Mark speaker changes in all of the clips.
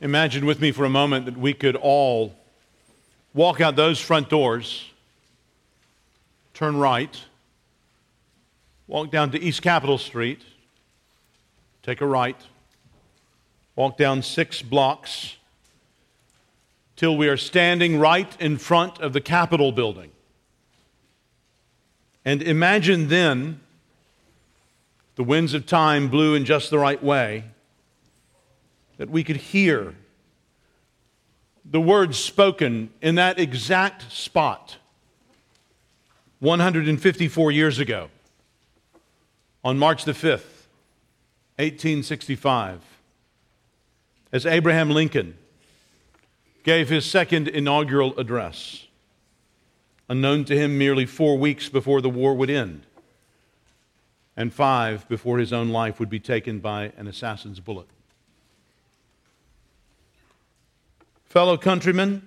Speaker 1: Imagine with me for a moment that we could all walk out those front doors, turn right, walk down to East Capitol Street, take a right, walk down six blocks till we are standing right in front of the Capitol building. And imagine then the winds of time blew in just the right way that we could hear the words spoken in that exact spot 154 years ago on March the 5th, 1865, as Abraham Lincoln gave his second inaugural address, unknown to him merely four weeks before the war would end, and five before his own life would be taken by an assassin's bullet. Fellow countrymen,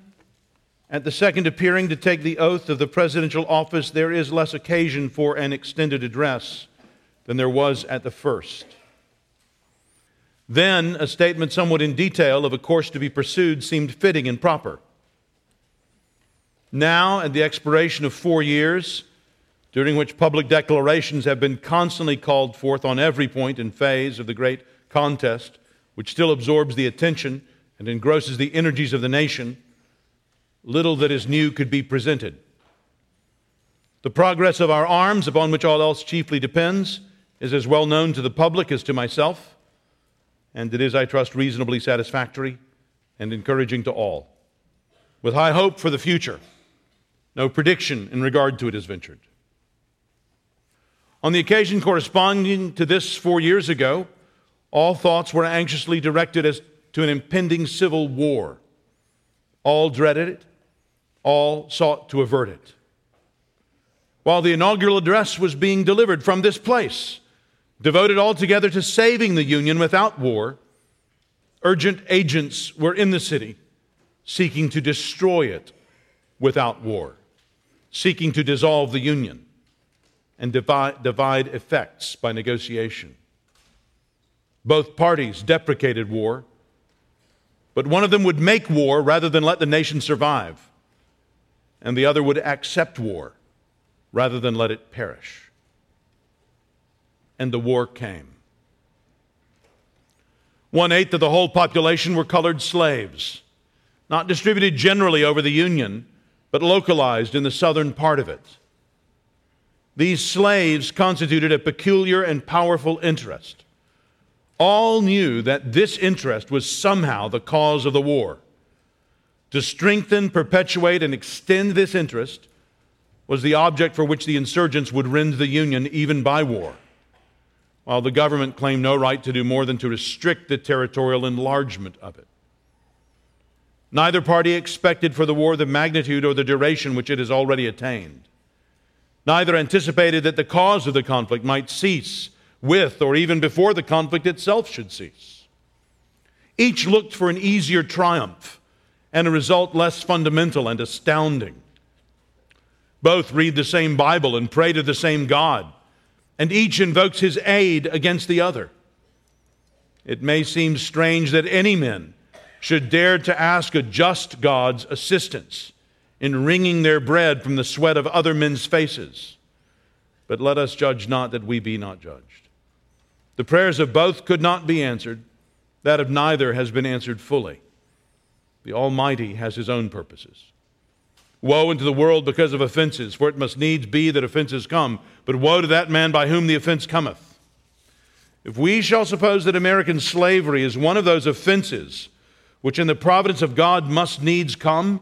Speaker 1: at the second appearing to take the oath of the presidential office, there is less occasion for an extended address than there was at the first. Then, a statement somewhat in detail of a course to be pursued seemed fitting and proper. Now, at the expiration of four years, during which public declarations have been constantly called forth on every point and phase of the great contest, which still absorbs the attention and engrosses the energies of the nation, little that is new could be presented. The progress of our arms, upon which all else chiefly depends, is as well known to the public as to myself, and it is, I trust, reasonably satisfactory and encouraging to all. With high hope for the future, no prediction in regard to it is ventured. On the occasion corresponding to this four years ago, all thoughts were anxiously directed as to an impending civil war. All dreaded it, all sought to avert it. While the inaugural address was being delivered from this place, devoted altogether to saving the Union without war, urgent agents were in the city seeking to destroy it without war, seeking to dissolve the Union and divide, divide effects by negotiation. Both parties deprecated war but one of them would make war rather than let the nation survive, and the other would accept war rather than let it perish. And the war came. One eighth of the whole population were colored slaves, not distributed generally over the Union, but localized in the southern part of it. These slaves constituted a peculiar and powerful interest all knew that this interest was somehow the cause of the war. To strengthen, perpetuate, and extend this interest was the object for which the insurgents would rend the Union even by war, while the government claimed no right to do more than to restrict the territorial enlargement of it. Neither party expected for the war the magnitude or the duration which it has already attained. Neither anticipated that the cause of the conflict might cease with or even before the conflict itself should cease. Each looked for an easier triumph and a result less fundamental and astounding. Both read the same Bible and pray to the same God, and each invokes his aid against the other. It may seem strange that any men should dare to ask a just God's assistance in wringing their bread from the sweat of other men's faces. But let us judge not that we be not judged. The prayers of both could not be answered, that of neither has been answered fully. The Almighty has His own purposes. Woe unto the world because of offenses, for it must needs be that offenses come, but woe to that man by whom the offense cometh. If we shall suppose that American slavery is one of those offenses which in the providence of God must needs come,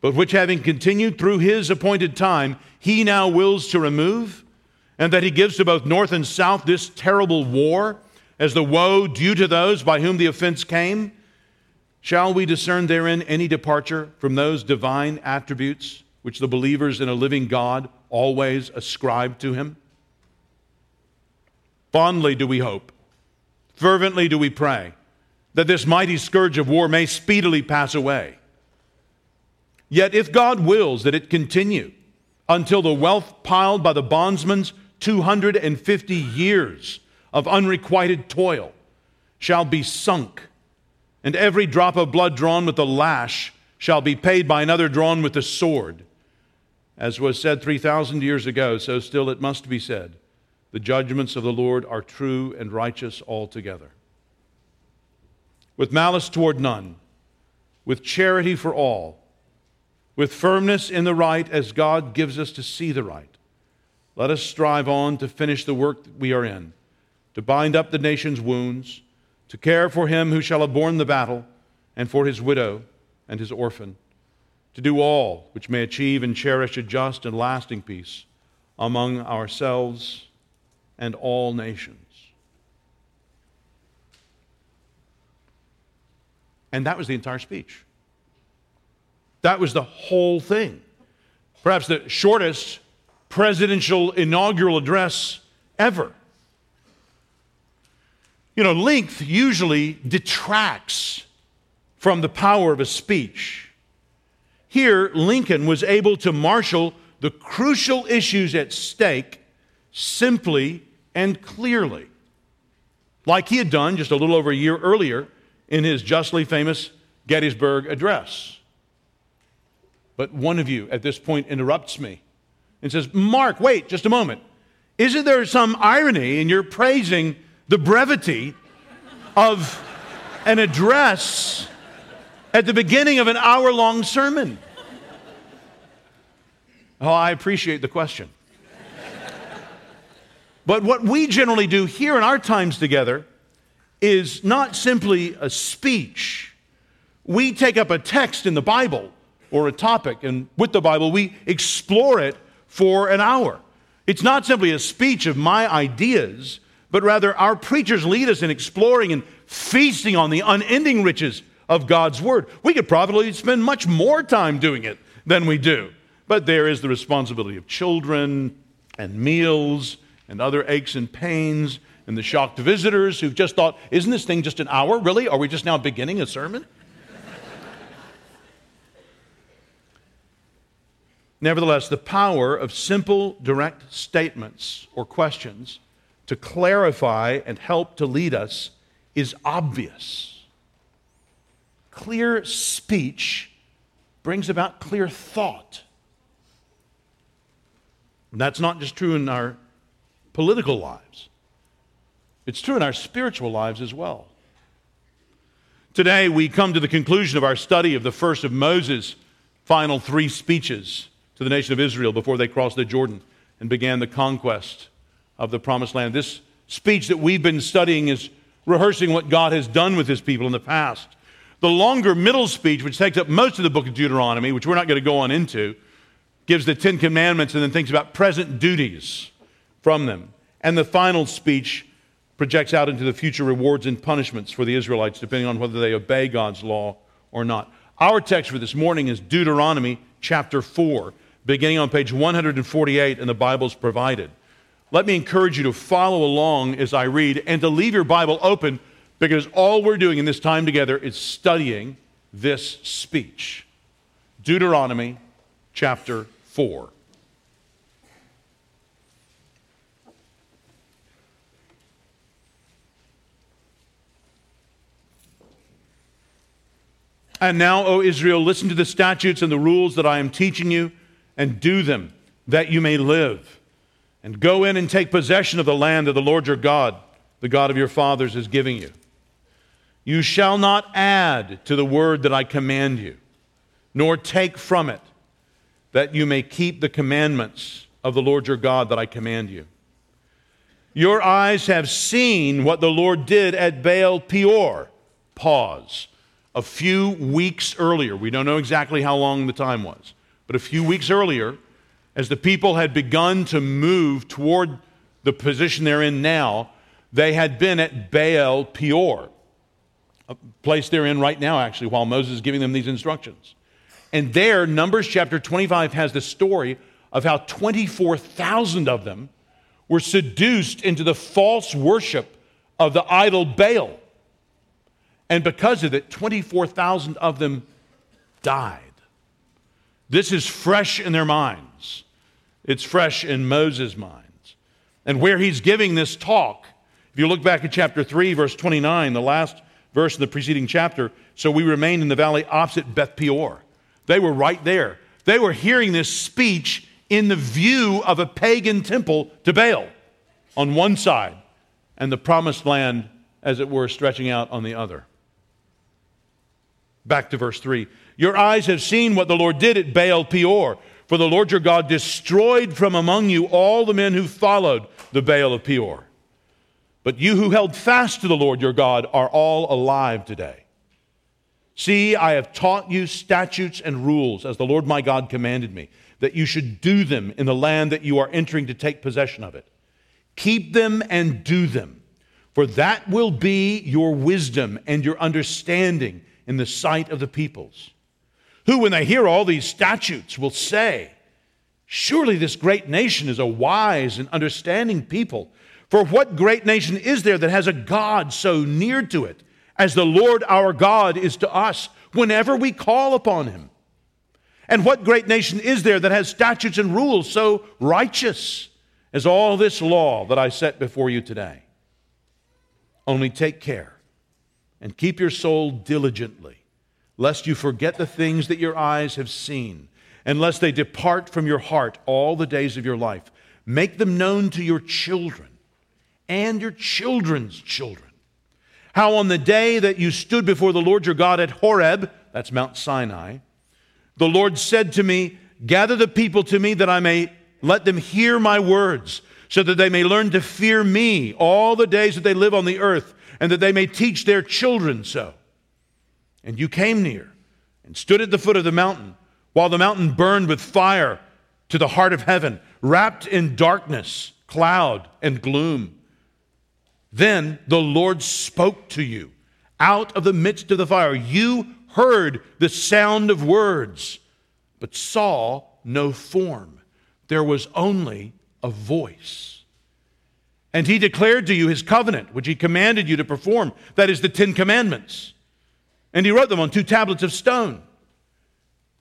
Speaker 1: but which having continued through his appointed time, he now wills to remove, and that he gives to both North and South this terrible war as the woe due to those by whom the offense came? Shall we discern therein any departure from those divine attributes which the believers in a living God always ascribe to him? Fondly do we hope, fervently do we pray that this mighty scourge of war may speedily pass away. Yet, if God wills that it continue until the wealth piled by the bondsmen's 250 years of unrequited toil shall be sunk and every drop of blood drawn with the lash shall be paid by another drawn with the sword. As was said 3,000 years ago, so still it must be said the judgments of the Lord are true and righteous altogether. With malice toward none, with charity for all, with firmness in the right as God gives us to see the right, let us strive on to finish the work we are in, to bind up the nation's wounds, to care for him who shall have borne the battle, and for his widow and his orphan, to do all which may achieve and cherish a just and lasting peace among ourselves and all nations. And that was the entire speech. That was the whole thing. Perhaps the shortest presidential inaugural address ever. You know, length usually detracts from the power of a speech. Here, Lincoln was able to marshal the crucial issues at stake simply and clearly, like he had done just a little over a year earlier in his justly famous Gettysburg Address. But one of you at this point interrupts me and says, Mark, wait just a moment. Isn't there some irony in your praising the brevity of an address at the beginning of an hour long sermon? Oh, I appreciate the question. But what we generally do here in our times together is not simply a speech. We take up a text in the Bible or a topic, and with the Bible, we explore it for an hour. It's not simply a speech of my ideas, but rather our preachers lead us in exploring and feasting on the unending riches of God's Word. We could probably spend much more time doing it than we do. But there is the responsibility of children and meals and other aches and pains, and the shocked visitors who've just thought, isn't this thing just an hour? Really? Are we just now beginning a sermon? Nevertheless, the power of simple, direct statements or questions to clarify and help to lead us is obvious. Clear speech brings about clear thought. And that's not just true in our political lives, it's true in our spiritual lives as well. Today, we come to the conclusion of our study of the first of Moses' final three speeches to the nation of Israel before they crossed the Jordan and began the conquest of the promised land. This speech that we've been studying is rehearsing what God has done with his people in the past. The longer middle speech, which takes up most of the book of Deuteronomy, which we're not going to go on into, gives the Ten Commandments and then thinks about present duties from them. And the final speech projects out into the future rewards and punishments for the Israelites, depending on whether they obey God's law or not. Our text for this morning is Deuteronomy chapter 4, beginning on page 148 in the Bible's provided. Let me encourage you to follow along as I read and to leave your Bible open because all we're doing in this time together is studying this speech. Deuteronomy chapter 4. And now, O Israel, listen to the statutes and the rules that I am teaching you, and do them, that you may live. And go in and take possession of the land that the Lord your God, the God of your fathers, is giving you. You shall not add to the word that I command you, nor take from it, that you may keep the commandments of the Lord your God that I command you. Your eyes have seen what the Lord did at Baal Peor. Pause a few weeks earlier, we don't know exactly how long the time was, but a few weeks earlier, as the people had begun to move toward the position they're in now, they had been at Baal Peor, a place they're in right now, actually, while Moses is giving them these instructions. And there, Numbers chapter 25 has the story of how 24,000 of them were seduced into the false worship of the idol Baal. And because of it, 24,000 of them died. This is fresh in their minds. It's fresh in Moses' minds. And where he's giving this talk, if you look back at chapter 3, verse 29, the last verse in the preceding chapter. So we remained in the valley opposite Beth Peor. They were right there. They were hearing this speech in the view of a pagan temple to Baal on one side and the promised land, as it were, stretching out on the other. Back to verse 3. Your eyes have seen what the Lord did at Baal Peor, for the Lord your God destroyed from among you all the men who followed the Baal of Peor. But you who held fast to the Lord your God are all alive today. See, I have taught you statutes and rules as the Lord my God commanded me, that you should do them in the land that you are entering to take possession of it. Keep them and do them, for that will be your wisdom and your understanding in the sight of the peoples, who, when they hear all these statutes, will say, Surely this great nation is a wise and understanding people. For what great nation is there that has a God so near to it as the Lord our God is to us whenever we call upon him? And what great nation is there that has statutes and rules so righteous as all this law that I set before you today? Only take care and keep your soul diligently, lest you forget the things that your eyes have seen, and lest they depart from your heart all the days of your life. Make them known to your children and your children's children. How on the day that you stood before the Lord your God at Horeb, that's Mount Sinai, the Lord said to me, Gather the people to me that I may let them hear my words, so that they may learn to fear me all the days that they live on the earth, and that they may teach their children so. And you came near and stood at the foot of the mountain, while the mountain burned with fire to the heart of heaven, wrapped in darkness, cloud, and gloom. Then the Lord spoke to you out of the midst of the fire. You heard the sound of words, but saw no form. There was only a voice. And he declared to you his covenant, which he commanded you to perform. That is the Ten Commandments. And he wrote them on two tablets of stone.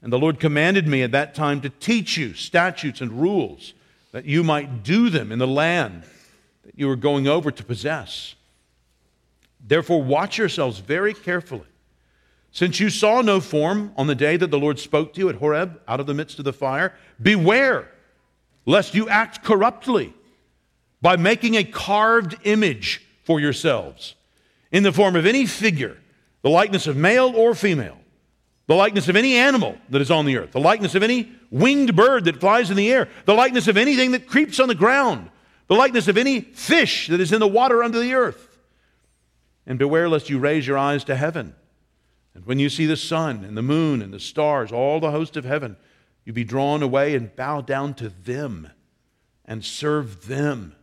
Speaker 1: And the Lord commanded me at that time to teach you statutes and rules, that you might do them in the land that you are going over to possess. Therefore, watch yourselves very carefully. Since you saw no form on the day that the Lord spoke to you at Horeb out of the midst of the fire, beware lest you act corruptly by making a carved image for yourselves in the form of any figure, the likeness of male or female, the likeness of any animal that is on the earth, the likeness of any winged bird that flies in the air, the likeness of anything that creeps on the ground the likeness of any fish that is in the water under the earth. And beware lest you raise your eyes to heaven. And when you see the sun and the moon and the stars, all the host of heaven, you be drawn away and bow down to them and serve them.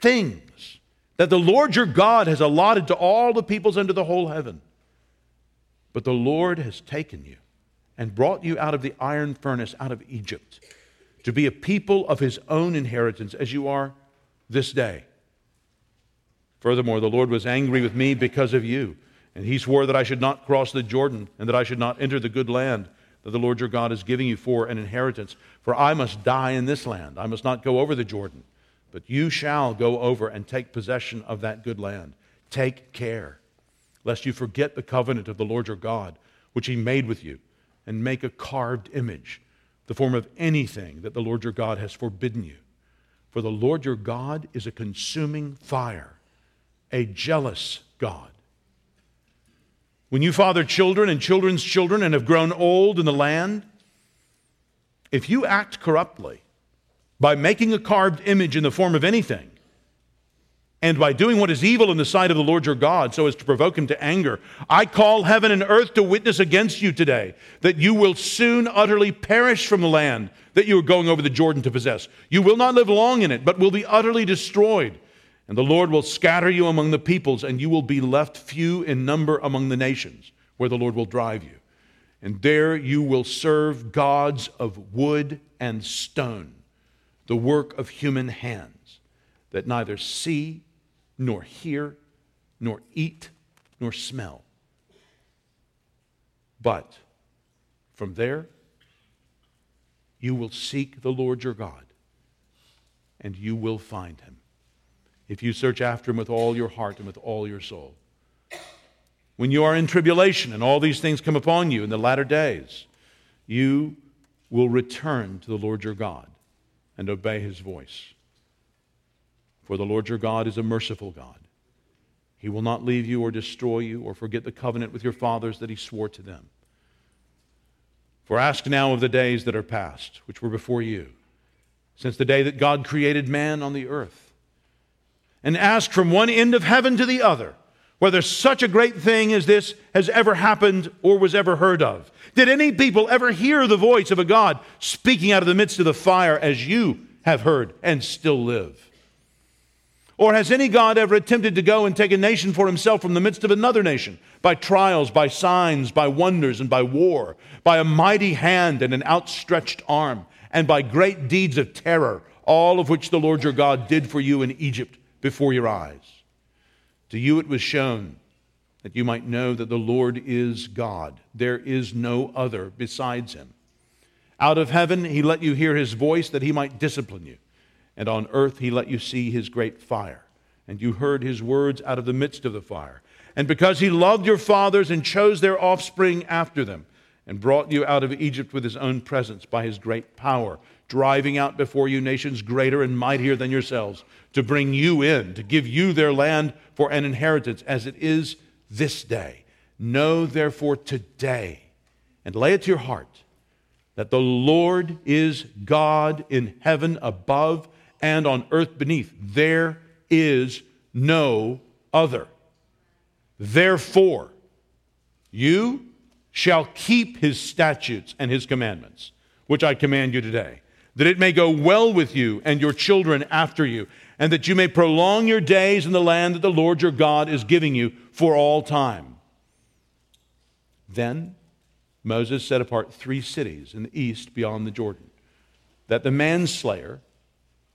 Speaker 1: Things that the Lord your God has allotted to all the peoples under the whole heaven. But the Lord has taken you and brought you out of the iron furnace, out of Egypt to be a people of his own inheritance, as you are this day. Furthermore, the Lord was angry with me because of you, and he swore that I should not cross the Jordan and that I should not enter the good land that the Lord your God is giving you for an inheritance. For I must die in this land. I must not go over the Jordan, but you shall go over and take possession of that good land. Take care, lest you forget the covenant of the Lord your God, which he made with you, and make a carved image the form of anything that the Lord your God has forbidden you. For the Lord your God is a consuming fire, a jealous God. When you father children and children's children and have grown old in the land, if you act corruptly by making a carved image in the form of anything, and by doing what is evil in the sight of the Lord your God, so as to provoke him to anger, I call heaven and earth to witness against you today that you will soon utterly perish from the land that you are going over the Jordan to possess. You will not live long in it, but will be utterly destroyed. And the Lord will scatter you among the peoples, and you will be left few in number among the nations, where the Lord will drive you. And there you will serve gods of wood and stone, the work of human hands, that neither see nor hear, nor eat, nor smell. But from there, you will seek the Lord your God, and you will find him if you search after him with all your heart and with all your soul. when you are in tribulation and all these things come upon you in the latter days, you will return to the Lord your God and obey his voice. For the Lord your God is a merciful God. He will not leave you or destroy you or forget the covenant with your fathers that he swore to them. For ask now of the days that are past, which were before you, since the day that God created man on the earth. And ask from one end of heaven to the other whether such a great thing as this has ever happened or was ever heard of. Did any people ever hear the voice of a God speaking out of the midst of the fire as you have heard and still live? Or has any God ever attempted to go and take a nation for himself from the midst of another nation by trials, by signs, by wonders, and by war, by a mighty hand and an outstretched arm, and by great deeds of terror, all of which the Lord your God did for you in Egypt before your eyes? To you it was shown that you might know that the Lord is God. There is no other besides him. Out of heaven he let you hear his voice that he might discipline you and on earth he let you see his great fire. And you heard his words out of the midst of the fire. And because he loved your fathers and chose their offspring after them, and brought you out of Egypt with his own presence by his great power, driving out before you nations greater and mightier than yourselves, to bring you in, to give you their land for an inheritance, as it is this day. Know therefore today, and lay it to your heart, that the Lord is God in heaven above and on earth beneath. There is no other. Therefore, you shall keep his statutes and his commandments, which I command you today, that it may go well with you and your children after you, and that you may prolong your days in the land that the Lord your God is giving you for all time. Then Moses set apart three cities in the east beyond the Jordan, that the manslayer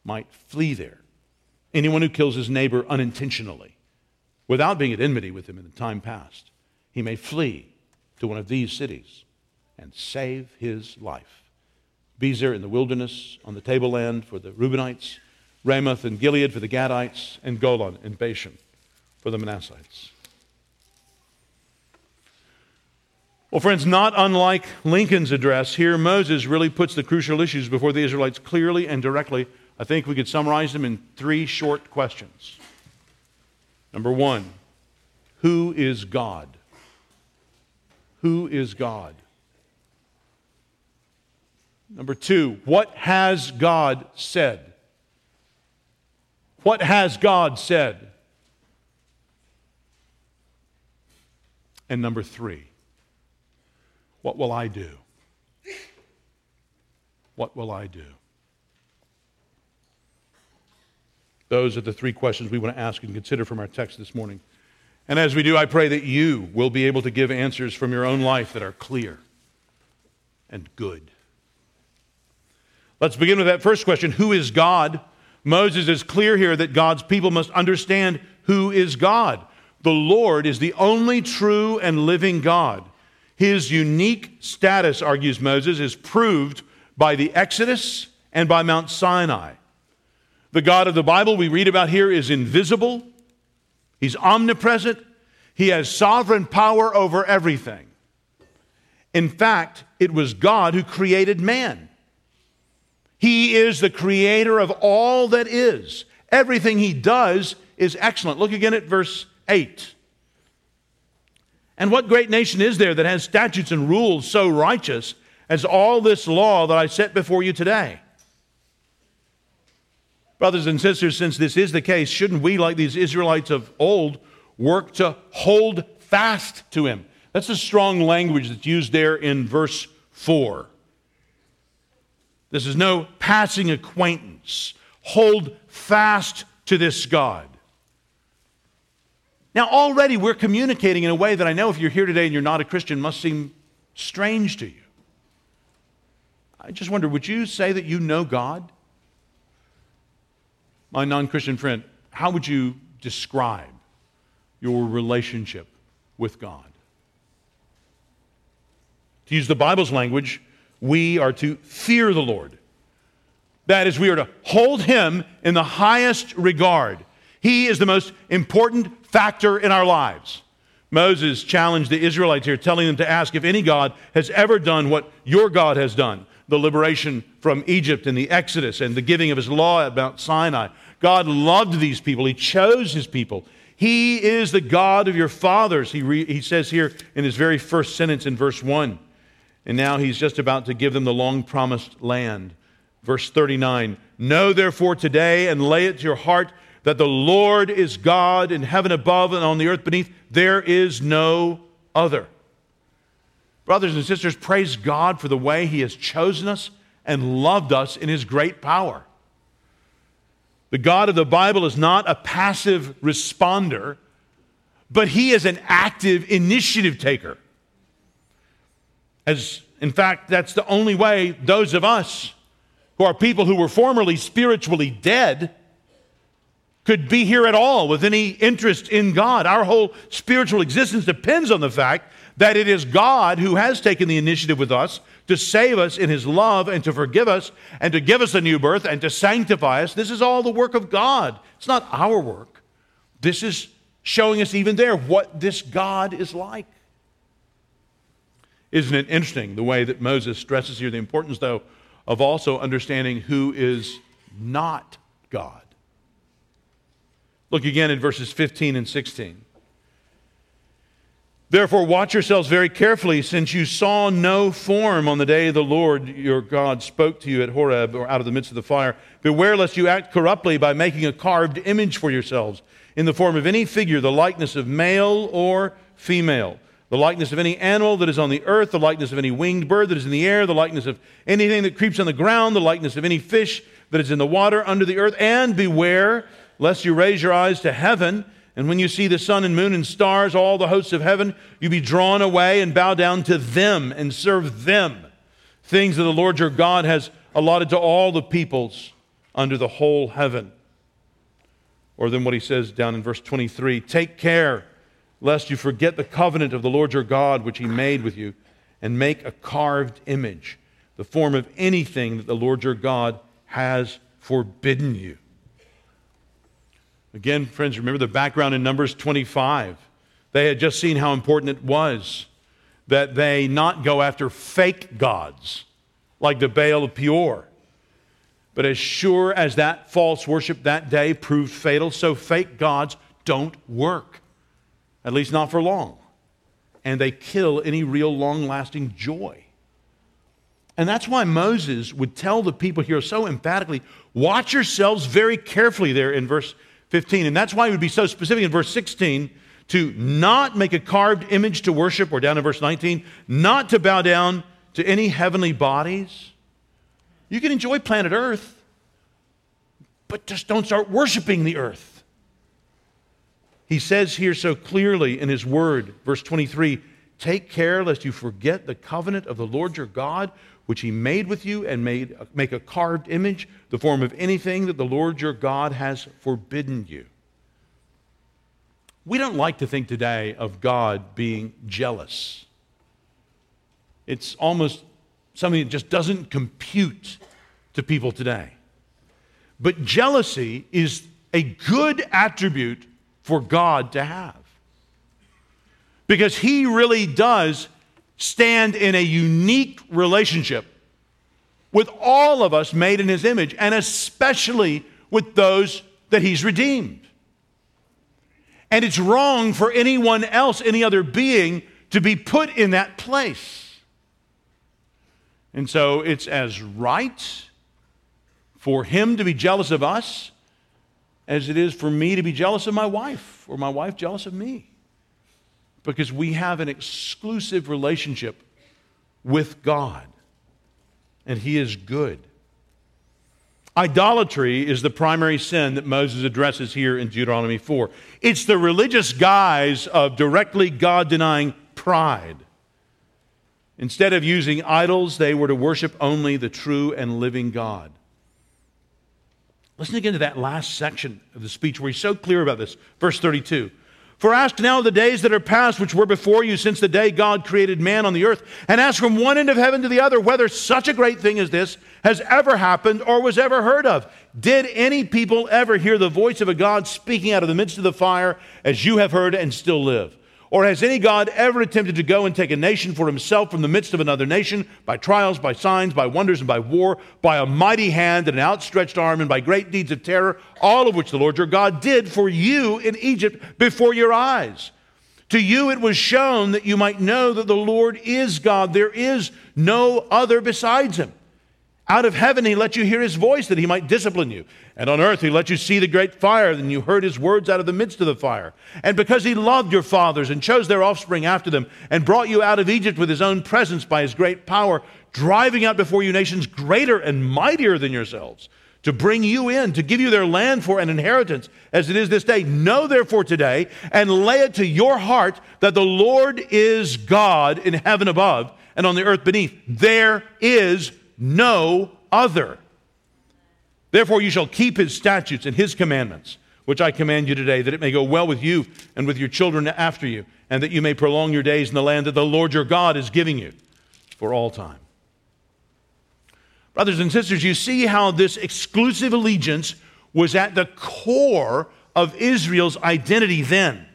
Speaker 1: might flee there. Anyone who kills his neighbor unintentionally, without being at enmity with him in the time past, he may flee to one of these cities and save his life. Bezer in the wilderness, on the tableland for the Reubenites, Ramoth and Gilead for the Gadites, and Golan and Bashan for the Manassites. Well, friends, not unlike Lincoln's address, here Moses really puts the crucial issues before the Israelites clearly and directly I think we could summarize them in three short questions. Number one, who is God? Who is God? Number two, what has God said? What has God said? And number three, what will I do? What will I do? Those are the three questions we want to ask and consider from our text this morning. And as we do, I pray that you will be able to give answers from your own life that are clear and good. Let's begin with that first question Who is God? Moses is clear here that God's people must understand who is God. The Lord is the only true and living God. His unique status, argues Moses, is proved by the Exodus and by Mount Sinai. The God of the Bible we read about here is invisible, He's omnipresent, He has sovereign power over everything. In fact, it was God who created man. He is the creator of all that is. Everything He does is excellent. Look again at verse 8. And what great nation is there that has statutes and rules so righteous as all this law that I set before you today? Brothers and sisters, since this is the case, shouldn't we, like these Israelites of old, work to hold fast to him? That's a strong language that's used there in verse 4. This is no passing acquaintance. Hold fast to this God. Now, already we're communicating in a way that I know if you're here today and you're not a Christian must seem strange to you. I just wonder would you say that you know God? my non Christian friend, how would you describe your relationship with God? To use the Bible's language, we are to fear the Lord. That is, we are to hold Him in the highest regard. He is the most important factor in our lives. Moses challenged the Israelites here, telling them to ask if any God has ever done what your God has done the liberation from Egypt and the Exodus and the giving of his law at Mount Sinai. God loved these people, He chose His people. He is the God of your fathers, he, re, he says here in his very first sentence in verse 1. And now he's just about to give them the long promised land. Verse 39 Know therefore today and lay it to your heart that the Lord is God in heaven above and on the earth beneath. There is no other. Brothers and sisters, praise God for the way He has chosen us and loved us in His great power. The God of the Bible is not a passive responder, but He is an active initiative taker. As, in fact, that's the only way those of us who are people who were formerly spiritually dead could be here at all with any interest in God. Our whole spiritual existence depends on the fact that it is God who has taken the initiative with us to save us in his love and to forgive us and to give us a new birth and to sanctify us. This is all the work of God. It's not our work. This is showing us even there what this God is like. Isn't it interesting the way that Moses stresses here the importance, though, of also understanding who is not God? Look again in verses 15 and 16. Therefore, watch yourselves very carefully, since you saw no form on the day the Lord your God spoke to you at Horeb or out of the midst of the fire. Beware lest you act corruptly by making a carved image for yourselves in the form of any figure, the likeness of male or female, the likeness of any animal that is on the earth, the likeness of any winged bird that is in the air, the likeness of anything that creeps on the ground, the likeness of any fish that is in the water under the earth. And beware lest you raise your eyes to heaven and when you see the sun and moon and stars, all the hosts of heaven, you be drawn away and bow down to them and serve them. Things that the Lord your God has allotted to all the peoples under the whole heaven. Or then what he says down in verse 23 Take care lest you forget the covenant of the Lord your God which he made with you, and make a carved image, the form of anything that the Lord your God has forbidden you. Again, friends, remember the background in Numbers 25. They had just seen how important it was that they not go after fake gods like the Baal of Peor. But as sure as that false worship that day proved fatal, so fake gods don't work, at least not for long. And they kill any real long lasting joy. And that's why Moses would tell the people here so emphatically watch yourselves very carefully there in verse 15. And that's why he would be so specific in verse 16 to not make a carved image to worship, or down in verse 19, not to bow down to any heavenly bodies. You can enjoy planet Earth, but just don't start worshiping the earth. He says here so clearly in his word, verse 23 Take care lest you forget the covenant of the Lord your God, which he made with you, and made, make a carved image, the form of anything that the Lord your God has forbidden you. We don't like to think today of God being jealous. It's almost something that just doesn't compute to people today. But jealousy is a good attribute for God to have. Because He really does stand in a unique relationship with all of us made in his image, and especially with those that he's redeemed. And it's wrong for anyone else, any other being, to be put in that place. And so it's as right for him to be jealous of us as it is for me to be jealous of my wife or my wife jealous of me because we have an exclusive relationship with God, and He is good. Idolatry is the primary sin that Moses addresses here in Deuteronomy 4. It's the religious guise of directly God denying pride. Instead of using idols, they were to worship only the true and living God. Listen again to that last section of the speech where he's so clear about this. Verse 32. For ask now the days that are past, which were before you since the day God created man on the earth, and ask from one end of heaven to the other whether such a great thing as this has ever happened or was ever heard of. Did any people ever hear the voice of a God speaking out of the midst of the fire as you have heard and still live? Or has any God ever attempted to go and take a nation for himself from the midst of another nation by trials, by signs, by wonders, and by war, by a mighty hand and an outstretched arm, and by great deeds of terror, all of which the Lord your God did for you in Egypt before your eyes? To you it was shown that you might know that the Lord is God. There is no other besides him. Out of heaven he let you hear his voice that he might discipline you. And on earth he let you see the great fire, and you heard his words out of the midst of the fire. And because he loved your fathers and chose their offspring after them, and brought you out of Egypt with his own presence by his great power, driving out before you nations greater and mightier than yourselves, to bring you in, to give you their land for an inheritance, as it is this day. Know therefore today, and lay it to your heart, that the Lord is God in heaven above and on the earth beneath. There is no other. Therefore, you shall keep his statutes and his commandments, which I command you today, that it may go well with you and with your children after you, and that you may prolong your days in the land that the Lord your God is giving you for all time. Brothers and sisters, you see how this exclusive allegiance was at the core of Israel's identity then.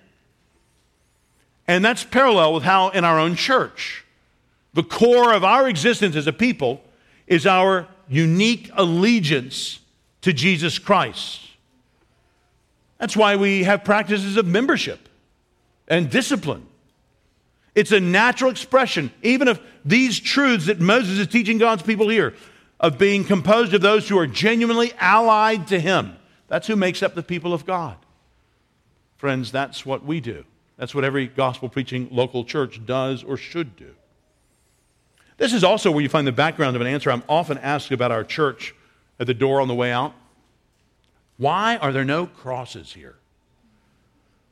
Speaker 1: And that's parallel with how in our own church, the core of our existence as a people is our unique allegiance to Jesus Christ. That's why we have practices of membership and discipline. It's a natural expression, even of these truths that Moses is teaching God's people here, of being composed of those who are genuinely allied to Him. That's who makes up the people of God. Friends, that's what we do. That's what every gospel preaching local church does or should do. This is also where you find the background of an answer I'm often asked about our church at the door on the way out. Why are there no crosses here?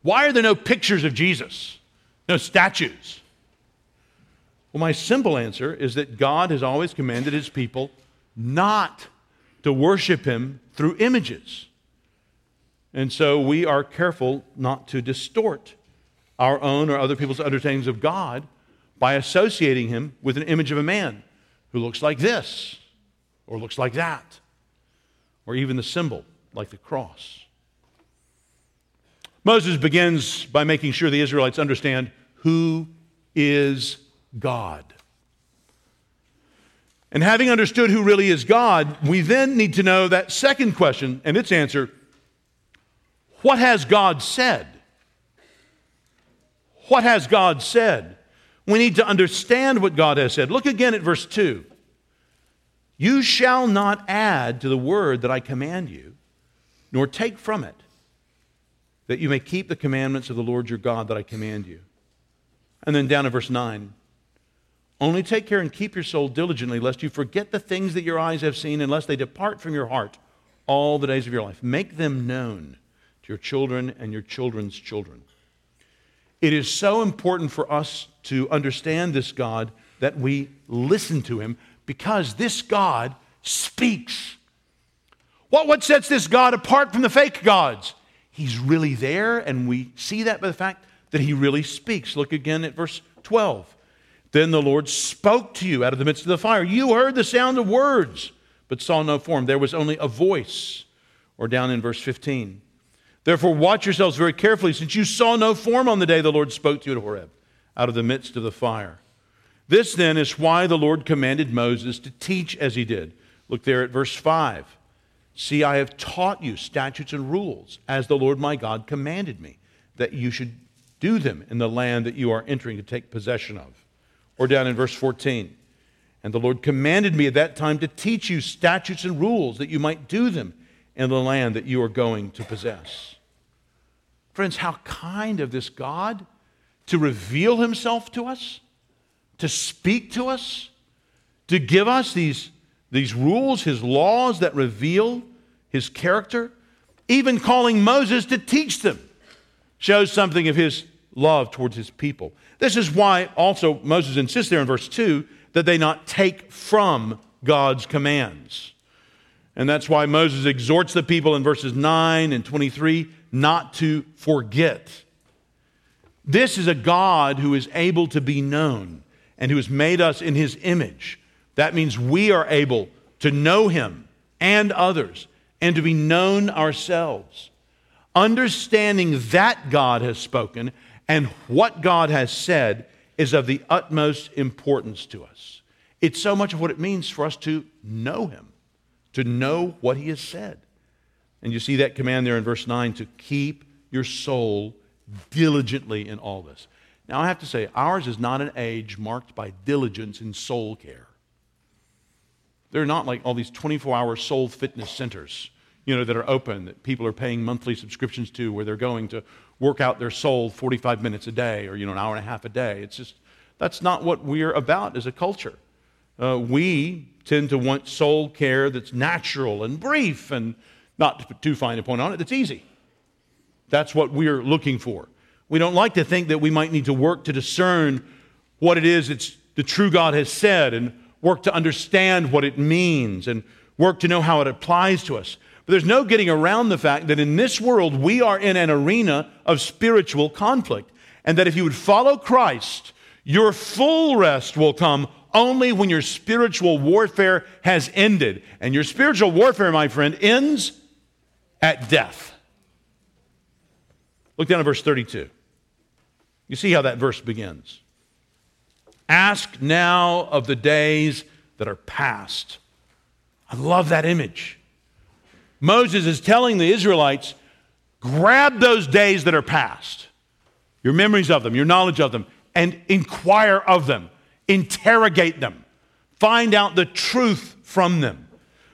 Speaker 1: Why are there no pictures of Jesus? No statues? Well, my simple answer is that God has always commanded his people not to worship him through images. And so we are careful not to distort our own or other people's understandings of God by associating him with an image of a man who looks like this or looks like that, or even the symbol like the cross. Moses begins by making sure the Israelites understand who is God. And having understood who really is God, we then need to know that second question and its answer what has God said? What has God said? We need to understand what God has said. Look again at verse 2. You shall not add to the word that I command you, nor take from it, that you may keep the commandments of the Lord your God that I command you. And then down in verse 9. Only take care and keep your soul diligently, lest you forget the things that your eyes have seen, unless they depart from your heart all the days of your life. Make them known to your children and your children's children. It is so important for us to understand this God that we listen to him because this God speaks. What, what sets this God apart from the fake gods? He's really there, and we see that by the fact that he really speaks. Look again at verse 12. Then the Lord spoke to you out of the midst of the fire. You heard the sound of words, but saw no form. There was only a voice. Or down in verse 15. Therefore, watch yourselves very carefully, since you saw no form on the day the Lord spoke to you at Horeb, out of the midst of the fire. This then is why the Lord commanded Moses to teach as he did. Look there at verse 5. See, I have taught you statutes and rules, as the Lord my God commanded me, that you should do them in the land that you are entering to take possession of. Or down in verse 14. And the Lord commanded me at that time to teach you statutes and rules, that you might do them in the land that you are going to possess. Friends, how kind of this God to reveal himself to us, to speak to us, to give us these, these rules, his laws that reveal his character, even calling Moses to teach them shows something of his love towards his people. This is why also Moses insists there in verse 2 that they not take from God's commands. And that's why Moses exhorts the people in verses 9 and 23 not to forget. This is a God who is able to be known and who has made us in his image. That means we are able to know him and others and to be known ourselves. Understanding that God has spoken And what God has said is of the utmost importance to us. It's so much of what it means for us to know Him, to know what He has said. And you see that command there in verse 9 to keep your soul diligently in all this. Now, I have to say, ours is not an age marked by diligence in soul care. They're not like all these 24 hour soul fitness centers, you know, that are open, that people are paying monthly subscriptions to, where they're going to work out their soul 45 minutes a day or, you know, an hour and a half a day. It's just, that's not what we're about as a culture. Uh, we tend to want soul care that's natural and brief and not to put too fine a point on it, that's easy. That's what we're looking for. We don't like to think that we might need to work to discern what it is that the true God has said and work to understand what it means and work to know how it applies to us. But there's no getting around the fact that in this world we are in an arena of spiritual conflict. And that if you would follow Christ, your full rest will come only when your spiritual warfare has ended. And your spiritual warfare, my friend, ends at death. Look down at verse 32. You see how that verse begins. Ask now of the days that are past. I love that image. Moses is telling the Israelites grab those days that are past, your memories of them, your knowledge of them, and inquire of them, interrogate them, find out the truth from them.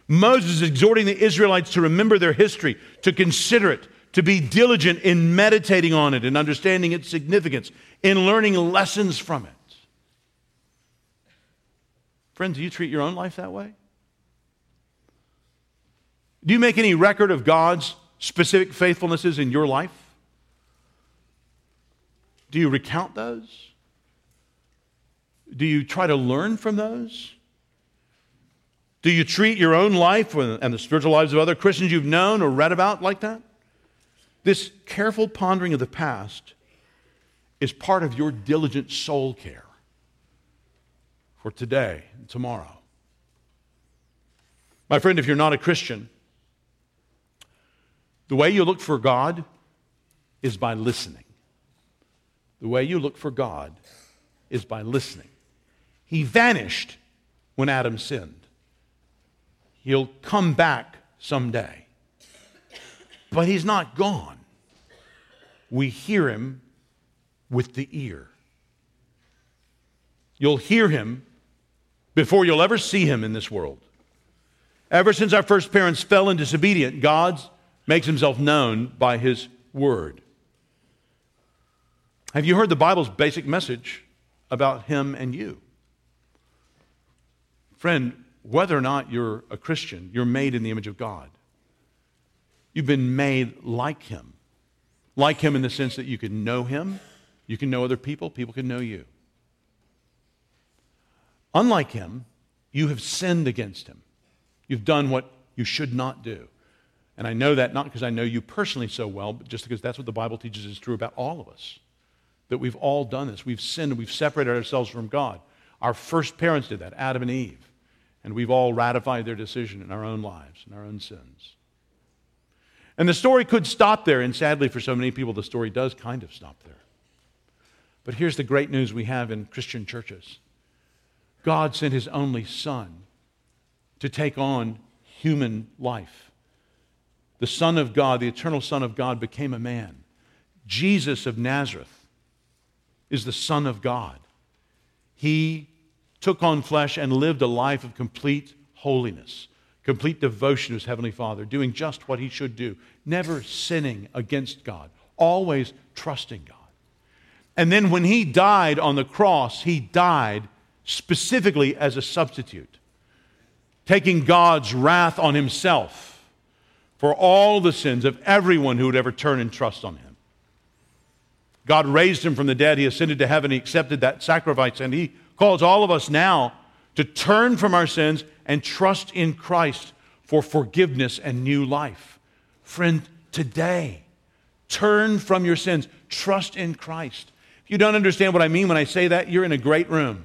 Speaker 1: Moses is exhorting the Israelites to remember their history, to consider it, to be diligent in meditating on it and understanding its significance, in learning lessons from it. Friends, do you treat your own life that way? Do you make any record of God's specific faithfulnesses in your life? Do you recount those? Do you try to learn from those? Do you treat your own life and the spiritual lives of other Christians you've known or read about like that? This careful pondering of the past is part of your diligent soul care for today and tomorrow. My friend, if you're not a Christian, the way you look for God is by listening. The way you look for God is by listening. He vanished when Adam sinned. He'll come back someday. But he's not gone. We hear him with the ear. You'll hear him before you'll ever see him in this world. Ever since our first parents fell in disobedience, God makes himself known by his word. Have you heard the Bible's basic message about him and you? Friend, whether or not you're a Christian, you're made in the image of God. You've been made like him. Like him in the sense that you can know him, you can know other people, people can know you. Unlike him, you have sinned against him. You've done what you should not do. And I know that not because I know you personally so well, but just because that's what the Bible teaches is true about all of us. That we've all done this. We've sinned we've separated ourselves from God. Our first parents did that, Adam and Eve. And we've all ratified their decision in our own lives, in our own sins. And the story could stop there, and sadly for so many people, the story does kind of stop there. But here's the great news we have in Christian churches God sent his only Son to take on human life. The Son of God, the eternal Son of God, became a man. Jesus of Nazareth is the Son of God. He took on flesh and lived a life of complete holiness, complete devotion to his Heavenly Father, doing just what he should do, never sinning against God, always trusting God. And then when he died on the cross, he died specifically as a substitute, taking God's wrath on himself for all the sins of everyone who would ever turn and trust on him. God raised him from the dead. He ascended to heaven. He accepted that sacrifice, and he calls all of us now to turn from our sins and trust in Christ for forgiveness and new life. Friend, today, turn from your sins, trust in Christ. If you don't understand what I mean when I say that, you're in a great room.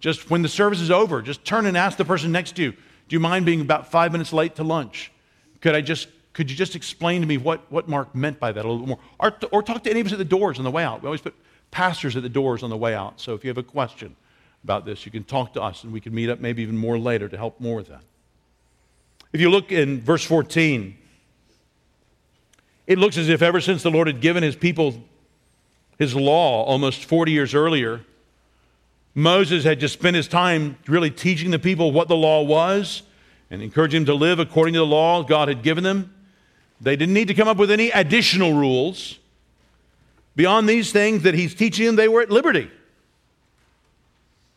Speaker 1: Just when the service is over, just turn and ask the person next to you, Do you mind being about five minutes late to lunch? Could I just could you just explain to me what, what Mark meant by that a little more? Or, or talk to any of us at the doors on the way out. We always put pastors at the doors on the way out. So if you have a question about this, you can talk to us and we can meet up maybe even more later to help more with that. If you look in verse 14, it looks as if ever since the Lord had given his people his law almost 40 years earlier, Moses had just spent his time really teaching the people what the law was and encouraging them to live according to the law God had given them. They didn't need to come up with any additional rules. Beyond these things that he's teaching them, they were at liberty.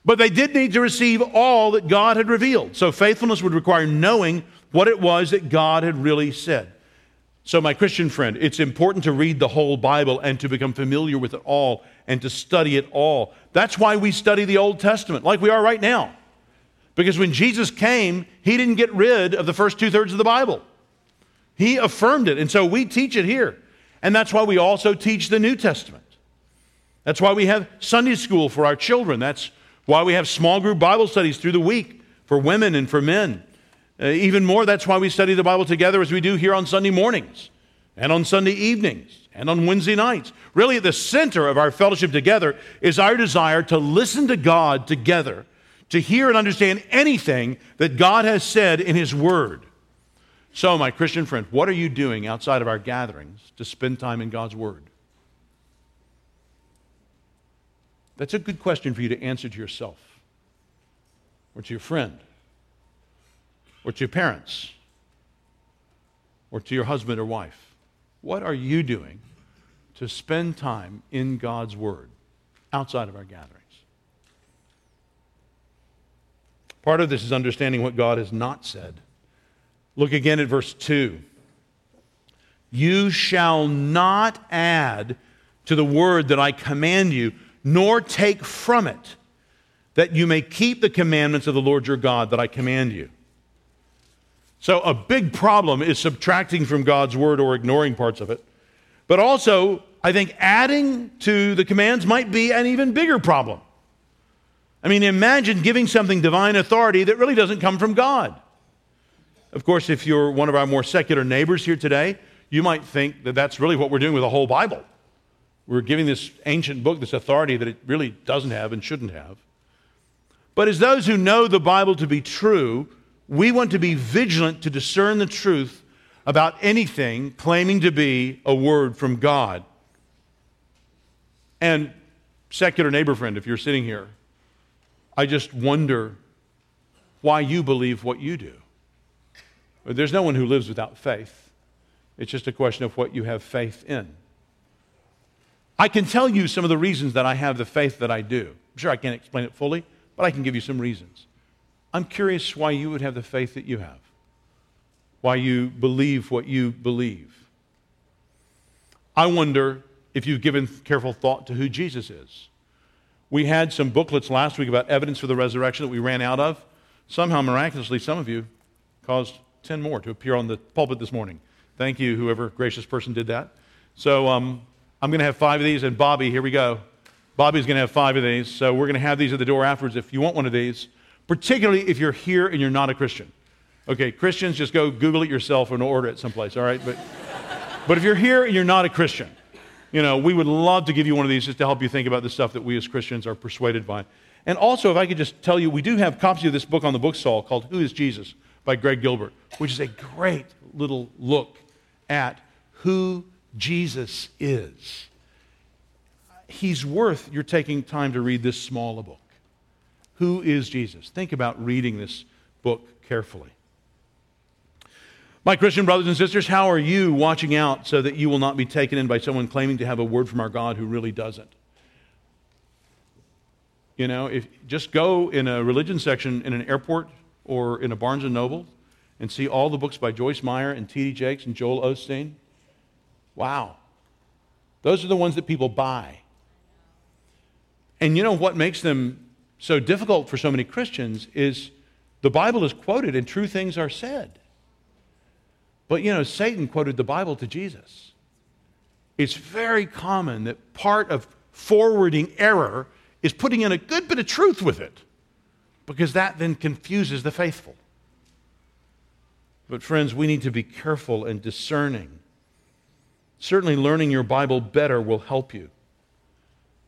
Speaker 1: But they did need to receive all that God had revealed. So faithfulness would require knowing what it was that God had really said. So, my Christian friend, it's important to read the whole Bible and to become familiar with it all and to study it all. That's why we study the Old Testament, like we are right now. Because when Jesus came, he didn't get rid of the first two thirds of the Bible, he affirmed it. And so we teach it here. And that's why we also teach the New Testament. That's why we have Sunday school for our children. That's why we have small group Bible studies through the week for women and for men. Uh, even more, that's why we study the Bible together as we do here on Sunday mornings and on Sunday evenings and on Wednesday nights. Really, at the center of our fellowship together is our desire to listen to God together, to hear and understand anything that God has said in His Word. So, my Christian friend, what are you doing outside of our gatherings to spend time in God's Word? That's a good question for you to answer to yourself or to your friend or to your parents or to your husband or wife? What are you doing to spend time in God's Word outside of our gatherings? Part of this is understanding what God has not said. Look again at verse 2. You shall not add to the word that I command you, nor take from it, that you may keep the commandments of the Lord your God that I command you. So, a big problem is subtracting from God's word or ignoring parts of it. But also, I think adding to the commands might be an even bigger problem. I mean, imagine giving something divine authority that really doesn't come from God. Of course, if you're one of our more secular neighbors here today, you might think that that's really what we're doing with the whole Bible. We're giving this ancient book this authority that it really doesn't have and shouldn't have. But as those who know the Bible to be true, we want to be vigilant to discern the truth about anything claiming to be a word from God. And, secular neighbor friend, if you're sitting here, I just wonder why you believe what you do. There's no one who lives without faith. It's just a question of what you have faith in. I can tell you some of the reasons that I have the faith that I do. I'm sure I can't explain it fully, but I can give you some reasons. I'm curious why you would have the faith that you have, why you believe what you believe. I wonder if you've given careful thought to who Jesus is. We had some booklets last week about evidence for the resurrection that we ran out of. Somehow, miraculously, some of you caused 10 more to appear on the pulpit this morning. Thank you, whoever gracious person did that. So um, I'm going to have five of these, and Bobby, here we go. Bobby's going to have five of these. So we're going to have these at the door afterwards if you want one of these particularly if you're here and you're not a Christian. Okay, Christians, just go Google it yourself and order it someplace, all right? But, but if you're here and you're not a Christian, you know, we would love to give you one of these just to help you think about the stuff that we as Christians are persuaded by. And also, if I could just tell you, we do have copies of this book on the bookstall called Who is Jesus by Greg Gilbert, which is a great little look at who Jesus is. He's worth your taking time to read this small book. Who is Jesus? Think about reading this book carefully. My Christian brothers and sisters, how are you watching out so that you will not be taken in by someone claiming to have a word from our God who really doesn't? You know, if just go in a religion section in an airport or in a Barnes and Noble and see all the books by Joyce Meyer and T.D. Jakes and Joel Osteen. Wow. Those are the ones that people buy. And you know what makes them so difficult for so many Christians is the Bible is quoted and true things are said. But you know, Satan quoted the Bible to Jesus. It's very common that part of forwarding error is putting in a good bit of truth with it, because that then confuses the faithful. But, friends, we need to be careful and discerning. Certainly, learning your Bible better will help you.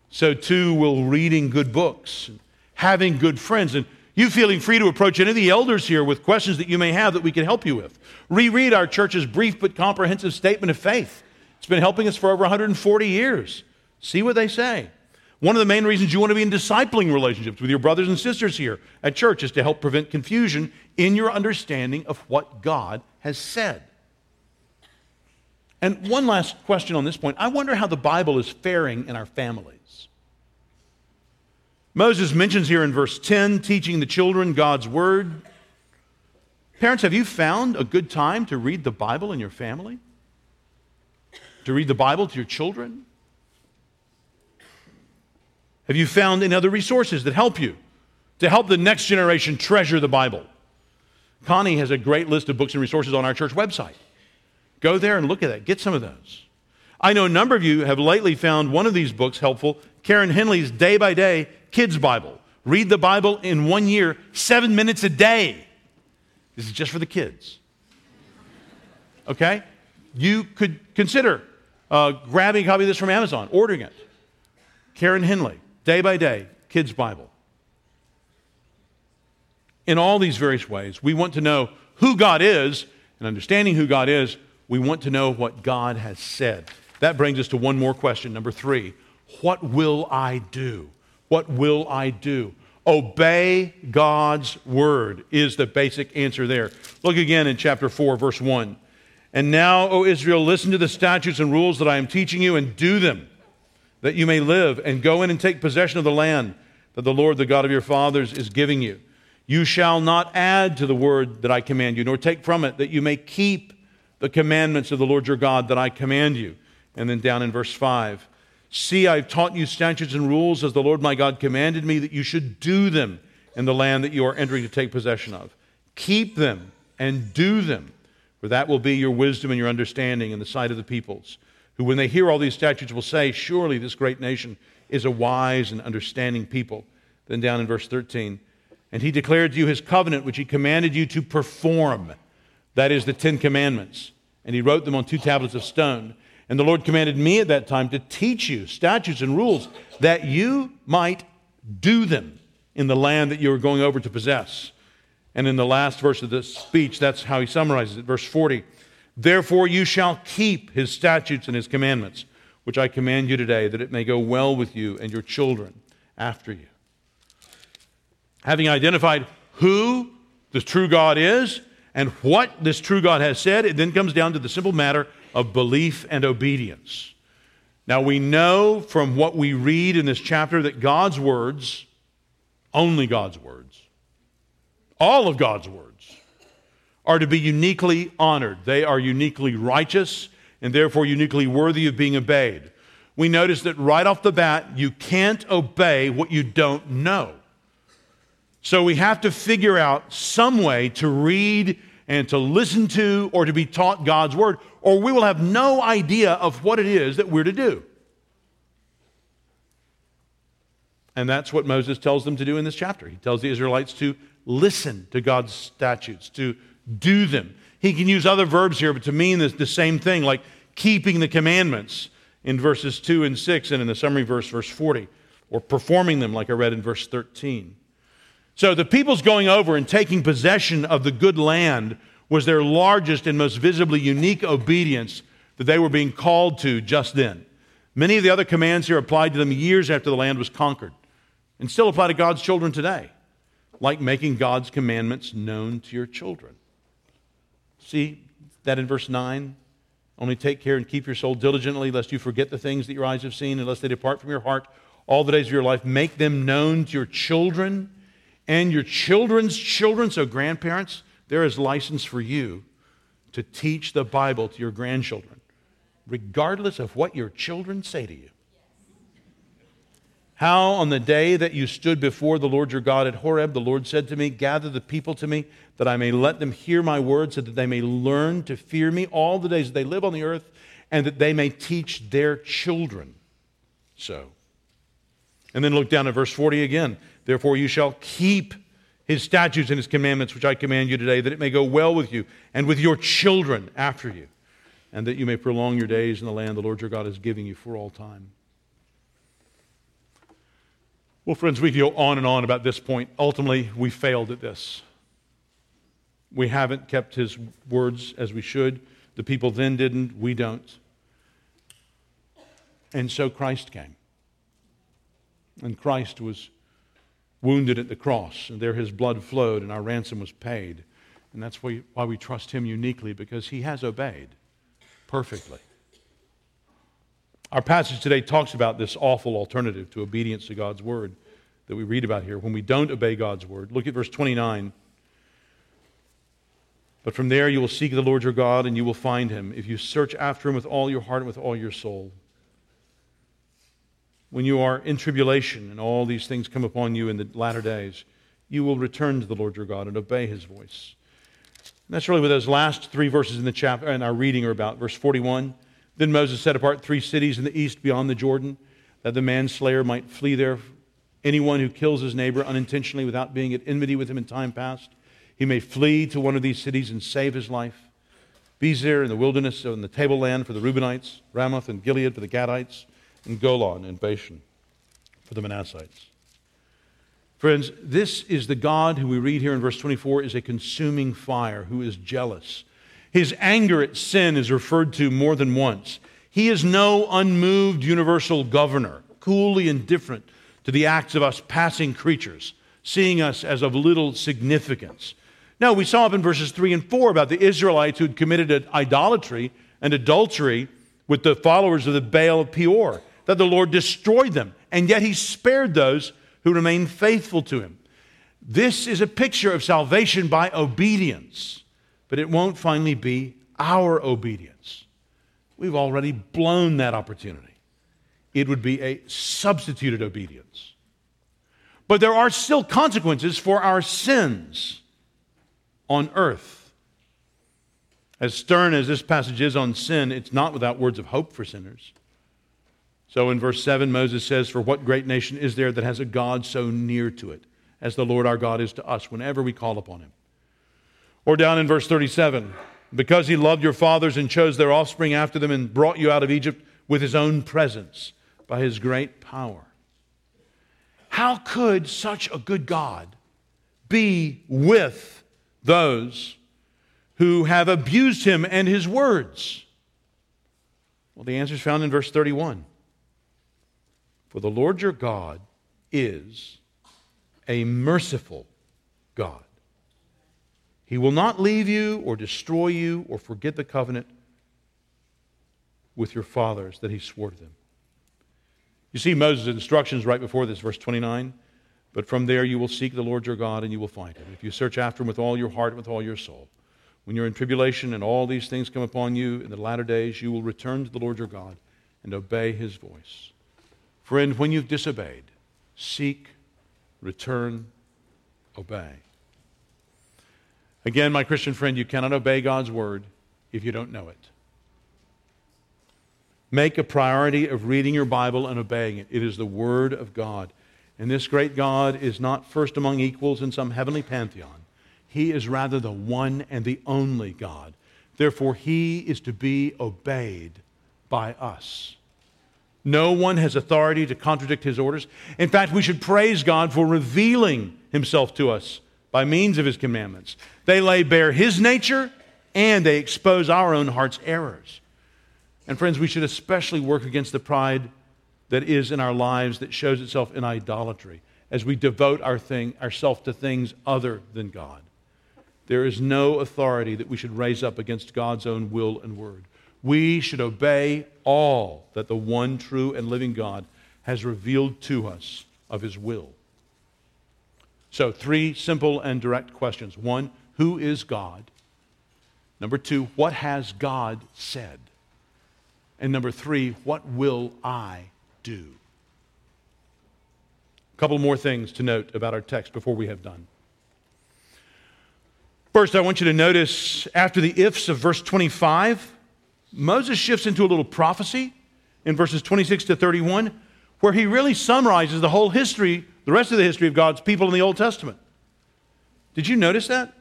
Speaker 1: So, too, will reading good books, having good friends, and you feeling free to approach any of the elders here with questions that you may have that we can help you with. Reread our church's brief but comprehensive statement of faith. It's been helping us for over 140 years. See what they say. One of the main reasons you want to be in discipling relationships with your brothers and sisters here at church is to help prevent confusion in your understanding of what God has said. And one last question on this point I wonder how the Bible is faring in our families. Moses mentions here in verse 10 teaching the children God's word. Parents, have you found a good time to read the Bible in your family? To read the Bible to your children? Have you found any other resources that help you to help the next generation treasure the Bible? Connie has a great list of books and resources on our church website. Go there and look at that. Get some of those. I know a number of you have lately found one of these books helpful Karyn Henley's Day by Day Kids Bible. Read the Bible in one year, seven minutes a day. This is just for the kids. Okay? You could consider uh, grabbing a copy of this from Amazon, ordering it. Karen Henley day by day, kids' Bible. In all these various ways, we want to know who God is, and understanding who God is, we want to know what God has said. That brings us to one more question, number three. What will I do? What will I do? Obey God's word is the basic answer there. Look again in chapter 4, verse 1. And now, O Israel, listen to the statutes and rules that I am teaching you and do them that you may live and go in and take possession of the land that the Lord, the God of your fathers, is giving you. You shall not add to the word that I command you, nor take from it, that you may keep the commandments of the Lord your God that I command you. And then down in verse 5 See, I've taught you statutes and rules as the Lord my God commanded me that you should do them in the land that you are entering to take possession of. Keep them and do them, for that will be your wisdom and your understanding in the sight of the peoples who, when they hear all these statutes, will say, Surely this great nation is a wise and understanding people. Then down in verse 13, and he declared to you his covenant, which he commanded you to perform. That is the Ten Commandments. And he wrote them on two tablets of stone. And the Lord commanded me at that time to teach you statutes and rules that you might do them in the land that you are going over to possess. And in the last verse of the speech, that's how he summarizes it. Verse 40 Therefore, you shall keep his statutes and his commandments, which I command you today, that it may go well with you and your children after you. Having identified who the true God is and what this true God has said, it then comes down to the simple matter of belief and obedience. Now, we know from what we read in this chapter that God's words, only God's words, all of God's words, are to be uniquely honored. They are uniquely righteous and therefore uniquely worthy of being obeyed. We notice that right off the bat, you can't obey what you don't know. So we have to figure out some way to read and to listen to or to be taught God's word, or we will have no idea of what it is that we're to do. And that's what Moses tells them to do in this chapter. He tells the Israelites to listen to God's statutes, to do them. He can use other verbs here, but to mean the, same thing, like keeping the commandments in verses 2 and 6, and in the summary verse, verse 40, or performing them, like I read in verse 13. So the people's going over and taking possession of the good land was their largest and most visibly unique obedience that they were being called to just then. Many of the other commands here applied to them years after the land was conquered and still apply to God's children today, like making God's commandments known to your children. See that in verse 9? Only take care and keep your soul diligently, lest you forget the things that your eyes have seen, and lest they depart from your heart all the days of your life. Make them known to your children and your children's children. So, grandparents, there is license for you to teach the Bible to your grandchildren, regardless of what your children say to you. How on the day that you stood before the Lord your God at Horeb, the Lord said to me, Gather the people to me, that I may let them hear my words, so that they may learn to fear me all the days that they live on the earth, and that they may teach their children so. And then look down at verse 40 again. Therefore, you shall keep his statutes and his commandments, which I command you today, that it may go well with you and with your children after you, and that you may prolong your days in the land the Lord your God is giving you for all time. Well, friends, we can go on and on about this point. Ultimately, we failed at this. We haven't kept his words as we should. The people then didn't, we don't. And so Christ came. And Christ was wounded at the cross, and there his blood flowed, and our ransom was paid. And that's why, we trust him uniquely, because he has obeyed perfectly. Our passage today talks about this awful alternative to obedience to God's word that we read about here. When we don't obey God's word, look at verse 29. But from there you will seek the Lord your God, and you will find him if you search after him with all your heart and with all your soul when you are in tribulation and all these things come upon you in the latter days, you will return to the Lord your God and obey his voice. And that's really what those last three verses in the chapter and our reading are about. Verse 41 Then Moses set apart three cities in the east beyond the Jordan, that the manslayer might flee there. Anyone who kills his neighbor unintentionally without being at enmity with him in time past, he may flee to one of these cities and save his life. Bezer in the wilderness, in the tableland for the Reubenites, Ramoth and Gilead for the Gadites and Golan and Bashan for the Manassites. Friends, this is the God who we read here in verse 24 is a consuming fire, who is jealous. His anger at sin is referred to more than once. He is no unmoved universal governor, coolly indifferent to the acts of us passing creatures, seeing us as of little significance. Now, we saw up in verses 3 and 4 about the Israelites who had committed idolatry and adultery with the followers of the Baal of Peor that the Lord destroyed them, and yet he spared those who remained faithful to him. This is a picture of salvation by obedience, but it won't finally be our obedience. We've already blown that opportunity. It would be a substituted obedience. But there are still consequences for our sins on earth. As stern as this passage is on sin, it's not without words of hope for sinners. So in verse 7, Moses says, For what great nation is there that has a God so near to it as the Lord our God is to us whenever we call upon him? Or down in verse 37, Because he loved your fathers and chose their offspring after them and brought you out of Egypt with his own presence by his great power. How could such a good God be with those who have abused him and his words? Well, the answer is found in verse 31. For the Lord your God is a merciful God. He will not leave you or destroy you or forget the covenant with your fathers that he swore to them. You see Moses' instructions right before this, verse 29. But from there you will seek the Lord your God and you will find him. If you search after him with all your heart with all your soul. When you're in tribulation and all these things come upon you in the latter days, you will return to the Lord your God and obey his voice. Friend, when you've disobeyed, seek, return, obey. Again, my Christian friend, you cannot obey God's word if you don't know it. Make a priority of reading your Bible and obeying it. It is the Word of God. And this great God is not first among equals in some heavenly pantheon. He is rather the one and the only God. Therefore, He is to be obeyed by us. No one has authority to contradict his orders. In fact, we should praise God for revealing himself to us by means of his commandments. They lay bare his nature and they expose our own heart's errors. And friends, we should especially work against the pride that is in our lives that shows itself in idolatry as we devote our thing, ourselves to things other than God. There is no authority that we should raise up against God's own will and word. We should obey all that the one true and living God has revealed to us of his will. So, three simple and direct questions. One, who is God? Number two, what has God said? And number three, what will I do? A couple more things to note about our text before we have done. First, I want you to notice after the ifs of verse 25, Moses shifts into a little prophecy in verses 26 to 31, where he really summarizes the whole history, the rest of the history of God's people in the Old Testament. Did you notice that?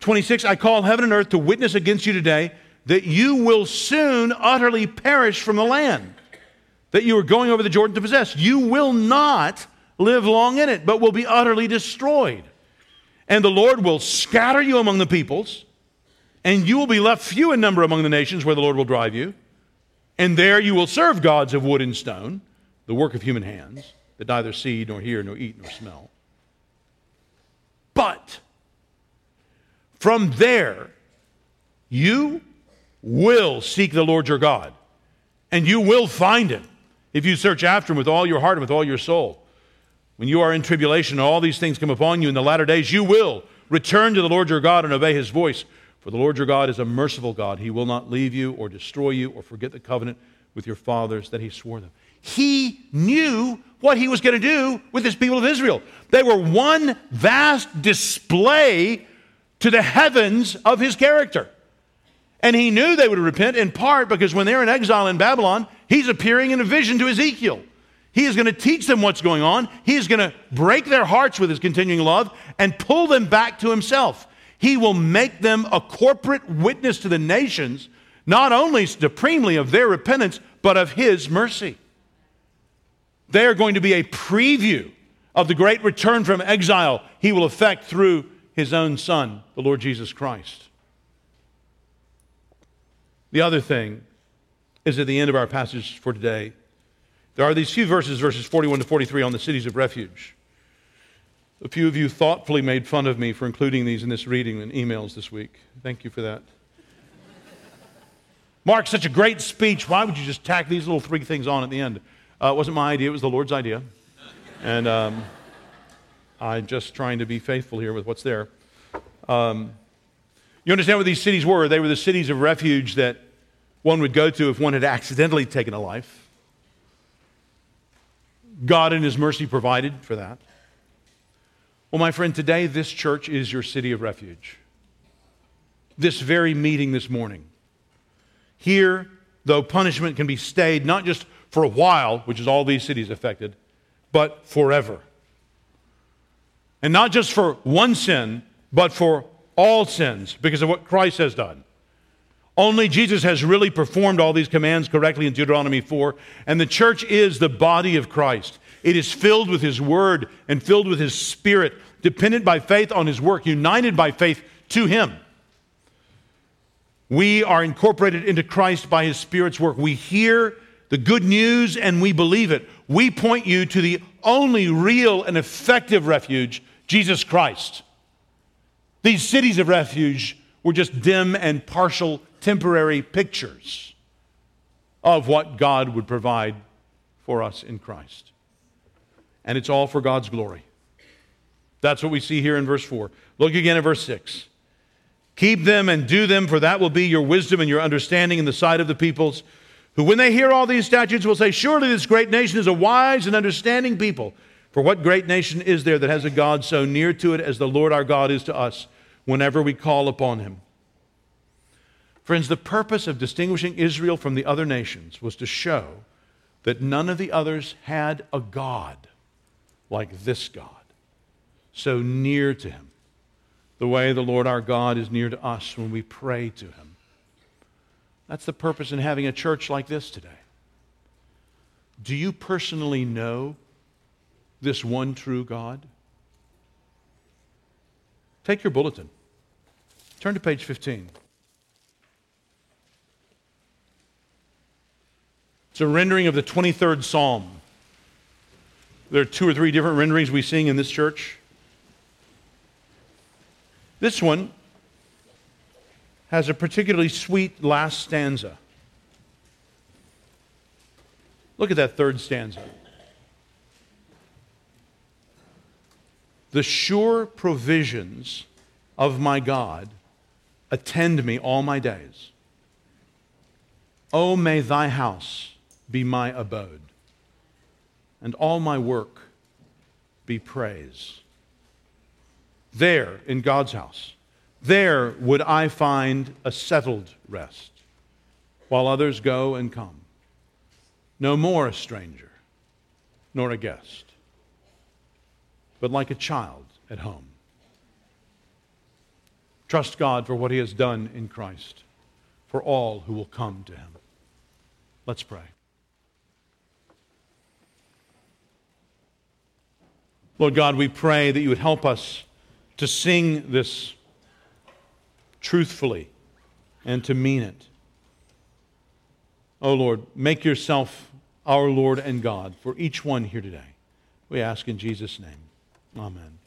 Speaker 1: 26, I call heaven and earth to witness against you today that you will soon utterly perish from the land that you are going over the Jordan to possess. You will not live long in it, but will be utterly destroyed. And the Lord will scatter you among the peoples, and you will be left few in number among the nations where the Lord will drive you. And there you will serve gods of wood and stone, the work of human hands, that neither see, nor hear, nor eat, nor smell. But from there, you will seek the Lord your God, and you will find him if you search after him with all your heart and with all your soul. When you are in tribulation and all these things come upon you in the latter days, you will return to the Lord your God and obey his voice. For the Lord your God is a merciful God. He will not leave you or destroy you or forget the covenant with your fathers that he swore them. He knew what he was going to do with his people of Israel. They were one vast display to the heavens of his character. And he knew they would repent in part because when they're in exile in Babylon, he's appearing in a vision to Ezekiel. He is going to teach them what's going on. He is going to break their hearts with his continuing love and pull them back to himself. He will make them a corporate witness to the nations, not only supremely of their repentance, but of his mercy. They are going to be a preview of the great return from exile he will effect through his own Son, the Lord Jesus Christ. The other thing is at the end of our passage for today there are these few verses, verses 41 to 43, on the cities of refuge. A few of you thoughtfully made fun of me for including these in this reading and emails this week. Thank you for that. Mark, such a great speech. Why would you just tack these little three things on at the end? Uh, it wasn't my idea, it was the Lord's idea. And um, I'm just trying to be faithful here with what's there. Um, you understand what these cities were? They were the cities of refuge that one would go to if one had accidentally taken a life. God in His mercy provided for that. Well, my friend, today this church is your city of refuge. This very meeting this morning. Here, though punishment can be stayed not just for a while, which is all these cities affected, but forever. And not just for one sin, but for all sins because of what Christ has done. Only Jesus has really performed all these commands correctly in Deuteronomy 4, and the church is the body of Christ. It is filled with His Word and filled with His Spirit, dependent by faith on His work, united by faith to Him. We are incorporated into Christ by His Spirit's work. We hear the good news and we believe it. We point you to the only real and effective refuge, Jesus Christ. These cities of refuge were just dim and partial temporary pictures of what God would provide for us in Christ. And it's all for God's glory. That's what we see here in verse 4. Look again at verse 6. Keep them and do them, for that will be your wisdom and your understanding in the sight of the peoples, who, when they hear all these statutes, will say, Surely this great nation is a wise and understanding people. For what great nation is there that has a God so near to it as the Lord our God is to us whenever we call upon him? Friends, the purpose of distinguishing Israel from the other nations was to show that none of the others had a God like this God, so near to him, the way the Lord our God is near to us when we pray to him. That's the purpose in having a church like this today. Do you personally know this one true God? Take your bulletin. Turn to page 15. It's a rendering of the 23rd Psalm. There are two or three different renderings we sing in this church. This one has a particularly sweet last stanza. Look at that third stanza. The sure provisions of my God attend me all my days. Oh, may thy house be my abode, and all my work be praise. There, in God's house, there would I find a settled rest, while others go and come. No more a stranger, nor a guest, but like a child at home. Trust God for what He has done in Christ for all who will come to Him. Let's pray. Lord God, we pray that you would help us to sing this truthfully and to mean it. Oh Lord, make yourself our Lord and God for each one here today. We ask in Jesus' name. Amen.